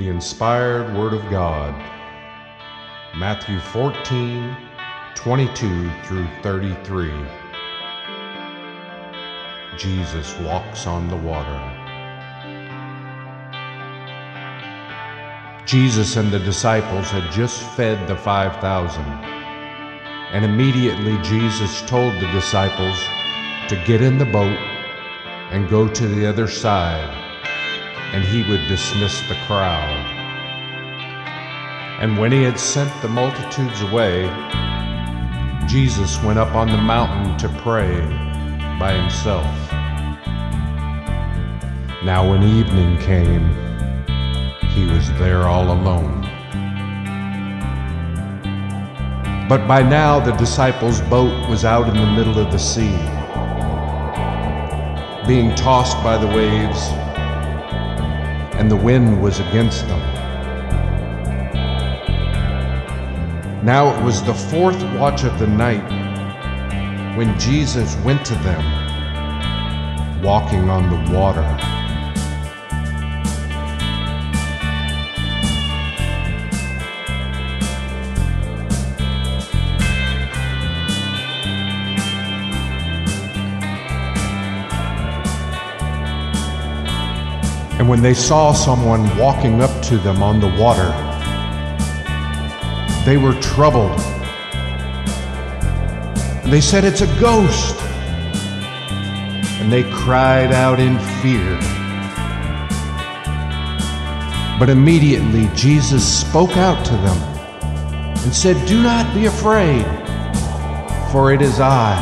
The inspired Word of God. Matthew 14, 22 through 33. Jesus walks on the water. Jesus and the disciples had just fed the 5,000. And immediately Jesus told the disciples to get in the boat and go to the other side and he would dismiss the crowd. And when he had sent the multitudes away, Jesus went up on the mountain to pray by himself. Now, when evening came, he was there all alone. But by now the disciples' boat was out in the middle of the sea, being tossed by the waves and the wind was against them. Now it was the fourth watch of the night when Jesus went to them, walking on the water. And when they saw someone walking up to them on the water, they were troubled. And they said, It's a ghost. And they cried out in fear. But immediately Jesus spoke out to them and said, Do not be afraid, for it is I.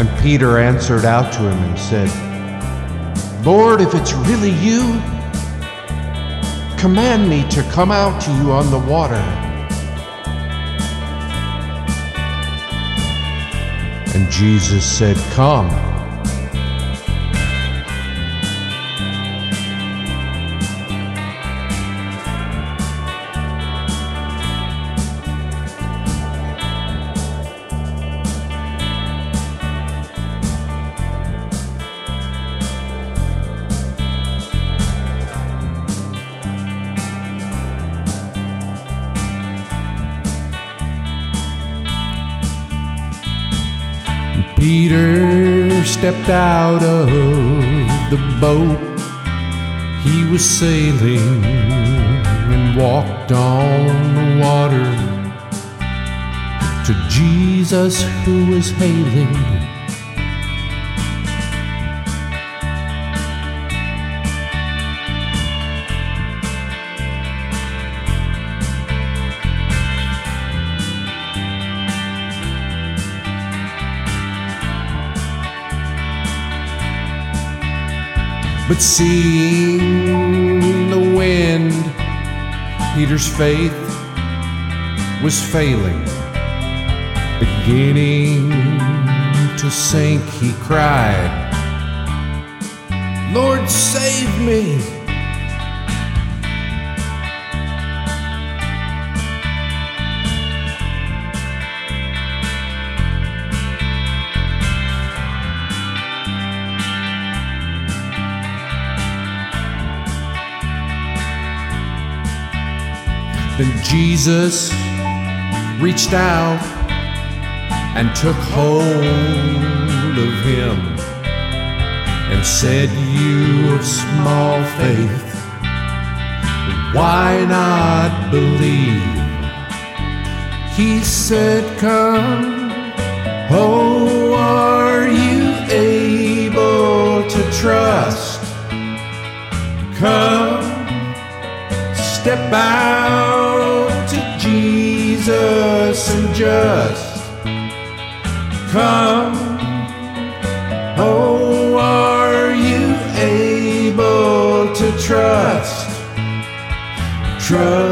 And Peter answered out to him and said, Lord, if it's really you, command me to come out to you on the water. And Jesus said, Come. Peter stepped out of the boat he was sailing and walked on the water to Jesus who was hailing. But seeing the wind, Peter's faith was failing. Beginning to sink, he cried, Lord, save me. Then Jesus reached out and took hold of him and said, You of small faith, why not believe? He said, Come, oh, are you able to trust? Come, step out Jesus and just come. Oh, are you able to trust? Trust.